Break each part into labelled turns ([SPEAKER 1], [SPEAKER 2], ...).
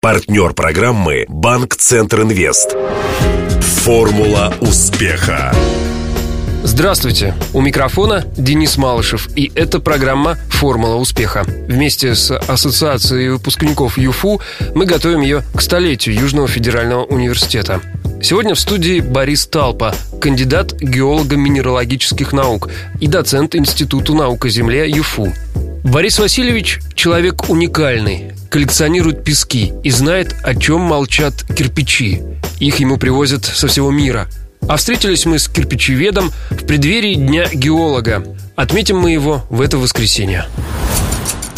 [SPEAKER 1] Партнер программы «Банк Центр Инвест». Формула успеха.
[SPEAKER 2] Здравствуйте! У микрофона Денис Малышев, и это программа «Формула успеха». Вместе с Ассоциацией выпускников ЮФУ мы готовим ее к столетию Южного федерального университета. Сегодня в студии Борис Талпа, кандидат геолого-минералогических наук и доцент Института наук о земле ЮФУ. Борис Васильевич – человек уникальный, коллекционирует пески и знает, о чем молчат кирпичи. Их ему привозят со всего мира. А встретились мы с кирпичеведом в преддверии Дня геолога. Отметим мы его в это воскресенье.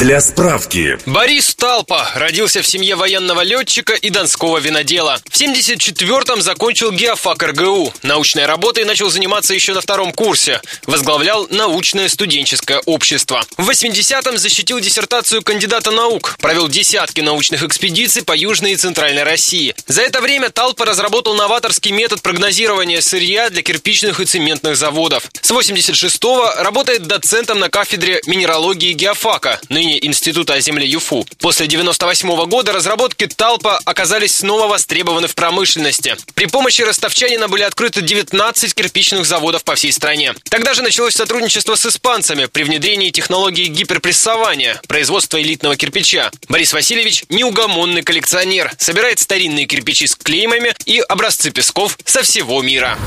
[SPEAKER 1] Для справки.
[SPEAKER 3] Борис Талпа родился в семье военного летчика и донского винодела. В 74-м закончил геофак РГУ. Научной работой начал заниматься еще на втором курсе. Возглавлял научное студенческое общество. В 80-м защитил диссертацию кандидата наук. Провел десятки научных экспедиций по Южной и Центральной России. За это время Талпа разработал новаторский метод прогнозирования сырья для кирпичных и цементных заводов. С 86-го работает доцентом на кафедре минералогии геофака, ныне Института о земле ЮФУ. После 98 года разработки Талпа оказались снова востребованы в промышленности. При помощи ростовчанина были открыты 19 кирпичных заводов по всей стране. Тогда же началось сотрудничество с испанцами при внедрении технологии гиперпрессования, производства элитного кирпича. Борис Васильевич – неугомонный коллекционер, собирает старинные кирпичи с клеймами и образцы песков со всего мира.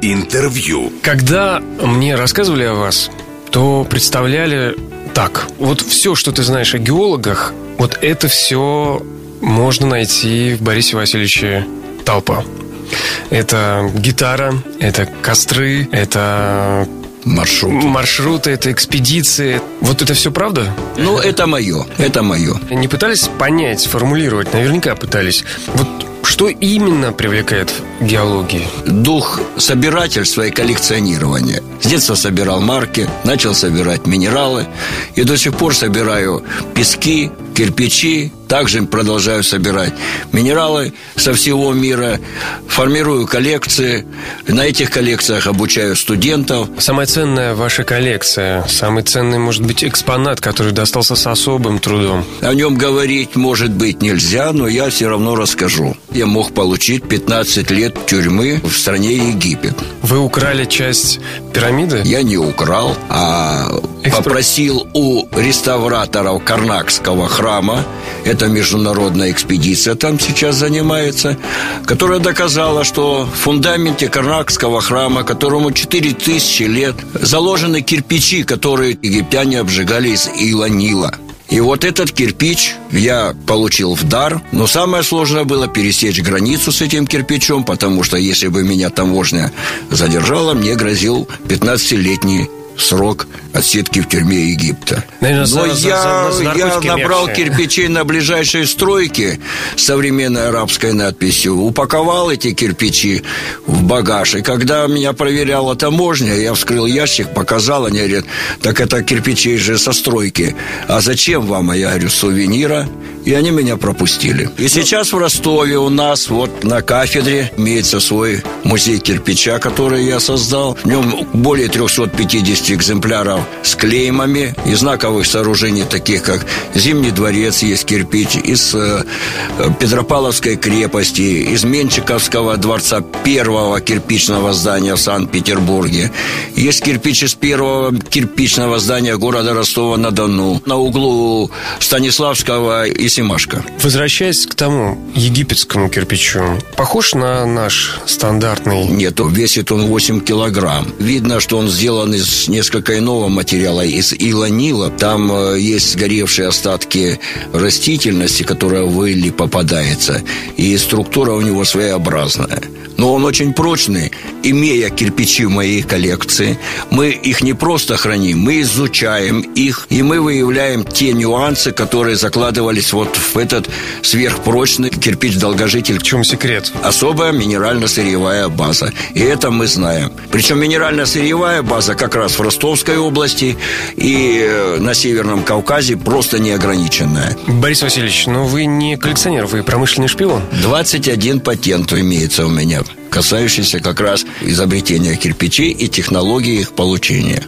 [SPEAKER 1] Интервью.
[SPEAKER 2] Когда мне рассказывали о вас, то представляли так. Вот все, что ты знаешь о геологах, вот это все можно найти в Борисе Васильевиче Талпа. Это гитара, это костры, это
[SPEAKER 4] маршруты.
[SPEAKER 2] маршруты, это экспедиции. Вот это все правда?
[SPEAKER 4] Ну, это мое, это мое.
[SPEAKER 2] Не пытались понять, сформулировать? Наверняка пытались. Вот что именно привлекает геологии?
[SPEAKER 4] Дух собирательства и коллекционирования. С детства собирал марки, начал собирать минералы и до сих пор собираю пески, кирпичи, также продолжаю собирать минералы со всего мира, формирую коллекции, на этих коллекциях обучаю студентов.
[SPEAKER 2] Самая ценная ваша коллекция, самый ценный, может быть, экспонат, который достался с особым трудом.
[SPEAKER 4] О нем говорить, может быть, нельзя, но я все равно расскажу. Я мог получить 15 лет тюрьмы в стране Египет.
[SPEAKER 2] Вы украли часть пирамиды?
[SPEAKER 4] Я не украл, а
[SPEAKER 2] Экспр-
[SPEAKER 4] попросил у реставраторов Карнакского храма, это международная экспедиция там сейчас занимается, которая доказала, что в фундаменте Карнакского храма, которому 4000 лет, заложены кирпичи, которые египтяне обжигали из ила Нила. И вот этот кирпич я получил в дар. Но самое сложное было пересечь границу с этим кирпичом, потому что если бы меня таможня задержала, мне грозил 15-летний срок отсидки в тюрьме Египта.
[SPEAKER 2] Наверное,
[SPEAKER 4] Но
[SPEAKER 2] за- за-
[SPEAKER 4] я,
[SPEAKER 2] за
[SPEAKER 4] я
[SPEAKER 2] наркотики
[SPEAKER 4] набрал
[SPEAKER 2] мягче.
[SPEAKER 4] кирпичей на ближайшей стройке с современной арабской надписью, упаковал эти кирпичи в багаж. И когда меня проверяла таможня, я вскрыл ящик, показал, они говорят, так это кирпичи же со стройки. А зачем вам? А я говорю, сувенира. И они меня пропустили. И сейчас в Ростове у нас вот на кафедре имеется свой музей кирпича, который я создал. В нем более 350 экземпляров с клеймами и знаковых сооружений, таких как Зимний дворец есть кирпич, из э, Петропавловской крепости, из Менчиковского дворца первого кирпичного здания в Санкт-Петербурге. Есть кирпич из первого кирпичного здания города Ростова-на-Дону на углу Станиславского и Семашка.
[SPEAKER 2] Возвращаясь к тому египетскому кирпичу, похож на наш стандартный
[SPEAKER 4] Нет, весит он 8 килограмм. Видно, что он сделан из несколько иного материала, из ила-нила. Там э, есть сгоревшие остатки растительности, которая в иле попадается. И структура у него своеобразная. Но он очень прочный. Имея кирпичи в моей коллекции, мы их не просто храним, мы изучаем их, и мы выявляем те нюансы, которые закладывались вот в этот сверхпрочный кирпич-долгожитель.
[SPEAKER 2] В чем секрет?
[SPEAKER 4] Особая минерально-сырьевая база. И это мы знаем. Причем минерально-сырьевая база как раз в Ростовской области и э, на Северном Кавказе просто неограниченная.
[SPEAKER 2] Борис Васильевич, но вы не коллекционер, вы промышленный шпион.
[SPEAKER 4] 21 патент имеется у меня касающийся как раз изобретения кирпичей и технологии их получения.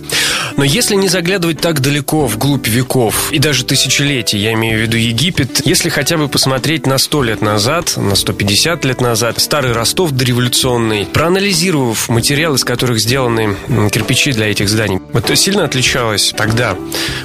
[SPEAKER 2] Но если не заглядывать так далеко, вглубь веков и даже тысячелетий, я имею в виду Египет, если хотя бы посмотреть на 100 лет назад, на 150 лет назад, старый Ростов дореволюционный, проанализировав материалы, из которых сделаны кирпичи для этих зданий, это сильно отличалось тогда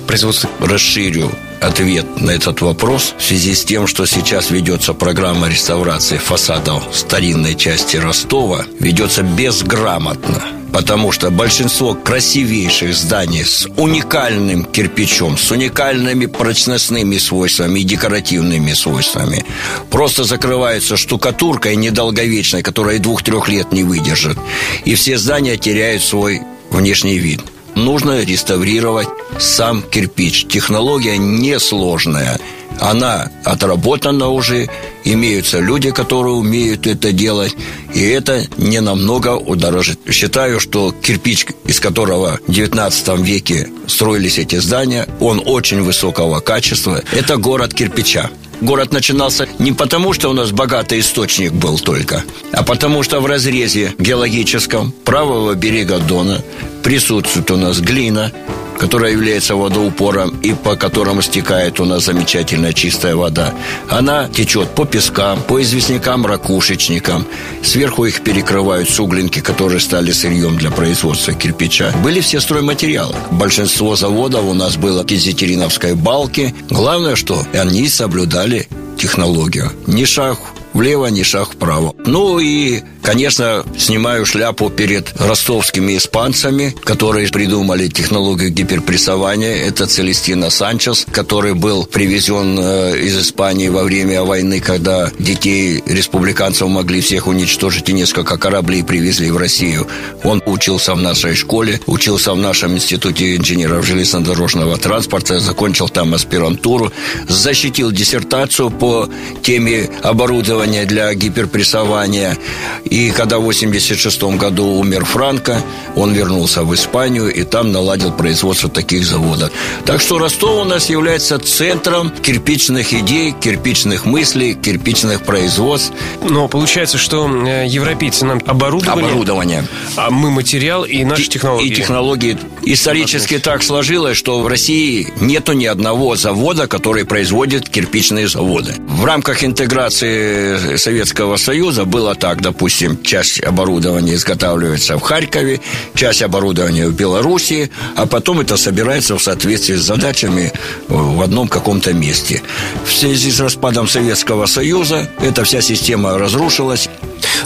[SPEAKER 2] производство?
[SPEAKER 4] Расширю ответ на этот вопрос в связи с тем, что сейчас ведется программа реставрации фасадов старинной части Ростова, ведется безграмотно потому что большинство красивейших зданий с уникальным кирпичом, с уникальными прочностными свойствами и декоративными свойствами просто закрываются штукатуркой недолговечной, которая двух-трех лет не выдержит. И все здания теряют свой внешний вид – нужно реставрировать сам кирпич. Технология несложная. Она отработана уже, имеются люди, которые умеют это делать, и это не намного удорожит. Считаю, что кирпич, из которого в 19 веке строились эти здания, он очень высокого качества. Это город кирпича. Город начинался не потому, что у нас богатый источник был только, а потому что в разрезе геологическом правого берега Дона присутствует у нас глина, которая является водоупором и по которому стекает у нас замечательная чистая вода. Она течет по пескам, по известнякам, ракушечникам. Сверху их перекрывают суглинки, которые стали сырьем для производства кирпича. Были все стройматериалы. Большинство заводов у нас было кизетериновской балки. Главное, что они соблюдали технологию. Ни шаг влево, ни шаг вправо. Ну и Конечно, снимаю шляпу перед ростовскими испанцами, которые придумали технологию гиперпрессования. Это Целестина Санчес, который был привезен э, из Испании во время войны, когда детей республиканцев могли всех уничтожить, и несколько кораблей привезли в Россию. Он учился в нашей школе, учился в нашем институте инженеров железнодорожного транспорта, закончил там аспирантуру, защитил диссертацию по теме оборудования для гиперпрессования. И и когда в 86 году умер Франко, он вернулся в Испанию и там наладил производство таких заводов. Так что Ростов у нас является центром кирпичных идей, кирпичных мыслей, кирпичных производств.
[SPEAKER 2] Но получается, что э, европейцы нам оборудование,
[SPEAKER 4] оборудование.
[SPEAKER 2] А мы материал и наши технологии.
[SPEAKER 4] И технологии. Исторически так сложилось, что в России нету ни одного завода, который производит кирпичные заводы. В рамках интеграции Советского Союза было так, допустим, часть оборудования изготавливается в Харькове, часть оборудования в Беларуси, а потом это собирается в соответствии с задачами в одном каком-то месте. В связи с распадом Советского Союза эта вся система разрушилась.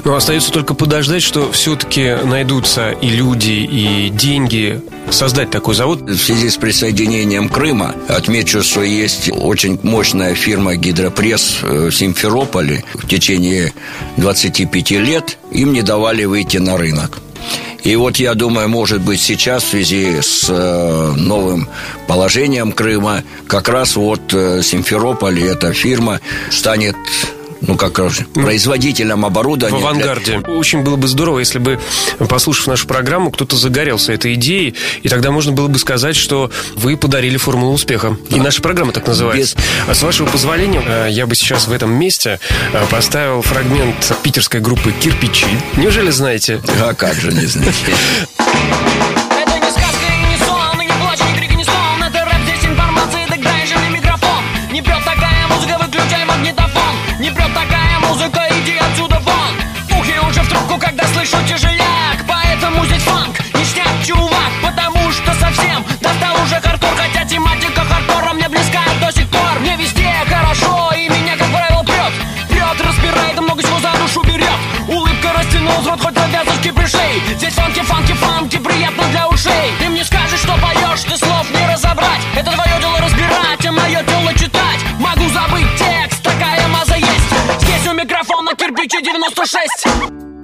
[SPEAKER 2] Но остается только подождать, что все-таки найдутся и люди, и деньги создать такой завод.
[SPEAKER 4] В связи с присоединением Крыма отмечу, что есть очень мощная фирма «Гидропресс» в Симферополе. В течение 25 лет им не давали выйти на рынок. И вот я думаю, может быть, сейчас в связи с э, новым положением Крыма, как раз вот э, Симферополь, эта фирма станет ну, как производителям оборудования.
[SPEAKER 2] В авангарде. Для... Очень было бы здорово, если бы, послушав нашу программу, кто-то загорелся этой идеей, и тогда можно было бы сказать, что вы подарили формулу успеха. Да. И наша программа так называется. Без... А с вашего позволения, э, я бы сейчас в этом месте э, поставил фрагмент питерской группы «Кирпичи». Неужели знаете?
[SPEAKER 4] А как же не знаете?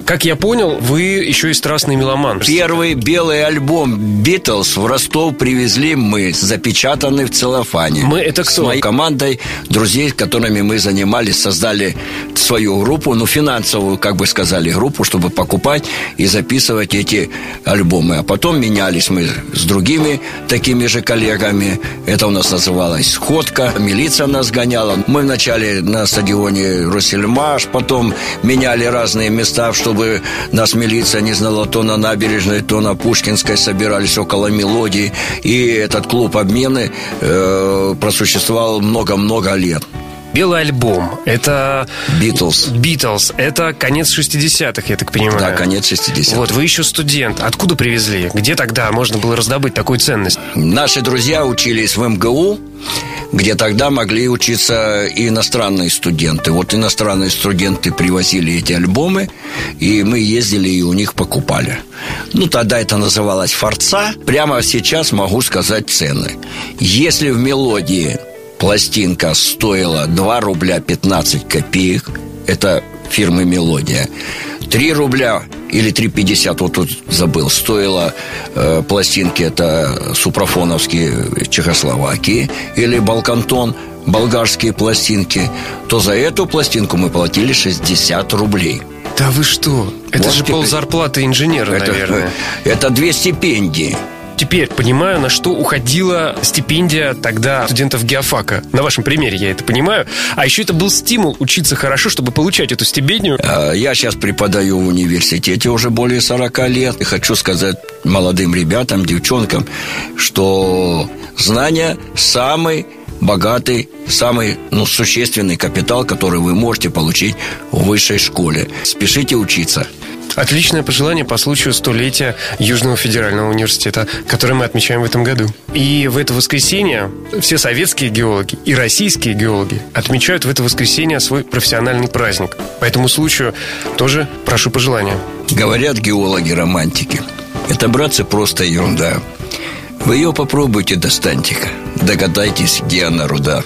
[SPEAKER 2] Как я понял, вы еще и страстный меломан.
[SPEAKER 4] Первый белый альбом «Битлз» в Ростов привезли мы, запечатанный в целлофане.
[SPEAKER 2] Мы это кто?
[SPEAKER 4] С моей командой друзей, которыми мы занимались, создали свою группу, ну, финансовую, как бы сказали, группу, чтобы покупать и записывать эти альбомы. А потом менялись мы с другими такими же коллегами. Это у нас называлось «Сходка». Милиция нас гоняла. Мы вначале на стадионе «Росельмаш», потом меняли разные места, чтобы чтобы нас милиция не знала то на набережной, то на Пушкинской собирались около мелодии. И этот клуб обмены э, просуществовал много-много лет.
[SPEAKER 2] Белый альбом. Это...
[SPEAKER 4] Битлз.
[SPEAKER 2] Битлз. Это конец 60-х, я так понимаю.
[SPEAKER 4] Да, конец 60-х.
[SPEAKER 2] Вот, вы еще студент. Откуда привезли? Где тогда можно было раздобыть такую ценность?
[SPEAKER 4] Наши друзья учились в МГУ, где тогда могли учиться и иностранные студенты. Вот иностранные студенты привозили эти альбомы, и мы ездили и у них покупали. Ну, тогда это называлось «Форца». Прямо сейчас могу сказать цены. Если в «Мелодии» пластинка стоила 2 рубля 15 копеек. Это фирмы «Мелодия». 3 рубля или 3,50, вот тут забыл, стоила э, пластинки, это супрофоновские Чехословакии, или Балкантон, болгарские пластинки, то за эту пластинку мы платили 60 рублей.
[SPEAKER 2] Да вы что? Это вот же теперь... пол зарплаты инженера,
[SPEAKER 4] это,
[SPEAKER 2] наверное.
[SPEAKER 4] Это две стипендии
[SPEAKER 2] теперь понимаю, на что уходила стипендия тогда студентов геофака. На вашем примере я это понимаю. А еще это был стимул учиться хорошо, чтобы получать эту стипендию.
[SPEAKER 4] А, я сейчас преподаю в университете уже более 40 лет. И хочу сказать молодым ребятам, девчонкам, что знания самый богатый, самый ну, существенный капитал, который вы можете получить в высшей школе. Спешите учиться.
[SPEAKER 2] Отличное пожелание по случаю столетия Южного федерального университета, который мы отмечаем в этом году. И в это воскресенье все советские геологи и российские геологи отмечают в это воскресенье свой профессиональный праздник. По этому случаю тоже прошу пожелания.
[SPEAKER 4] Говорят геологи-романтики. Это, братцы, просто ерунда. Вы ее попробуйте, достаньте-ка. Догадайтесь, где она руда.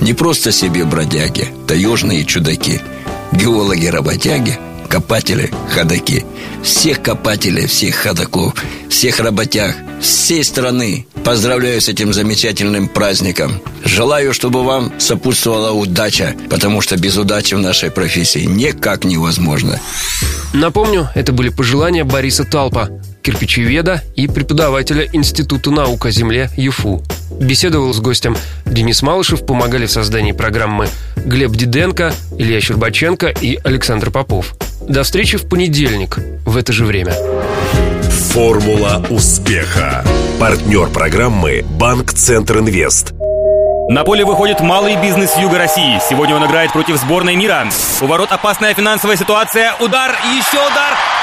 [SPEAKER 4] Не просто себе бродяги, таежные чудаки. Геологи-работяги – копатели, ходаки. Всех копателей, всех ходаков, всех работяг, всей страны поздравляю с этим замечательным праздником. Желаю, чтобы вам сопутствовала удача, потому что без удачи в нашей профессии никак невозможно.
[SPEAKER 2] Напомню, это были пожелания Бориса Талпа, кирпичеведа и преподавателя Института наук о земле ЮФУ. Беседовал с гостем Денис Малышев, помогали в создании программы Глеб Диденко, Илья Щербаченко и Александр Попов. До встречи в понедельник в это же время.
[SPEAKER 1] Формула успеха. Партнер программы «Банк Центр Инвест».
[SPEAKER 5] На поле выходит малый бизнес Юга России. Сегодня он играет против сборной мира. У ворот опасная финансовая ситуация. Удар и еще удар.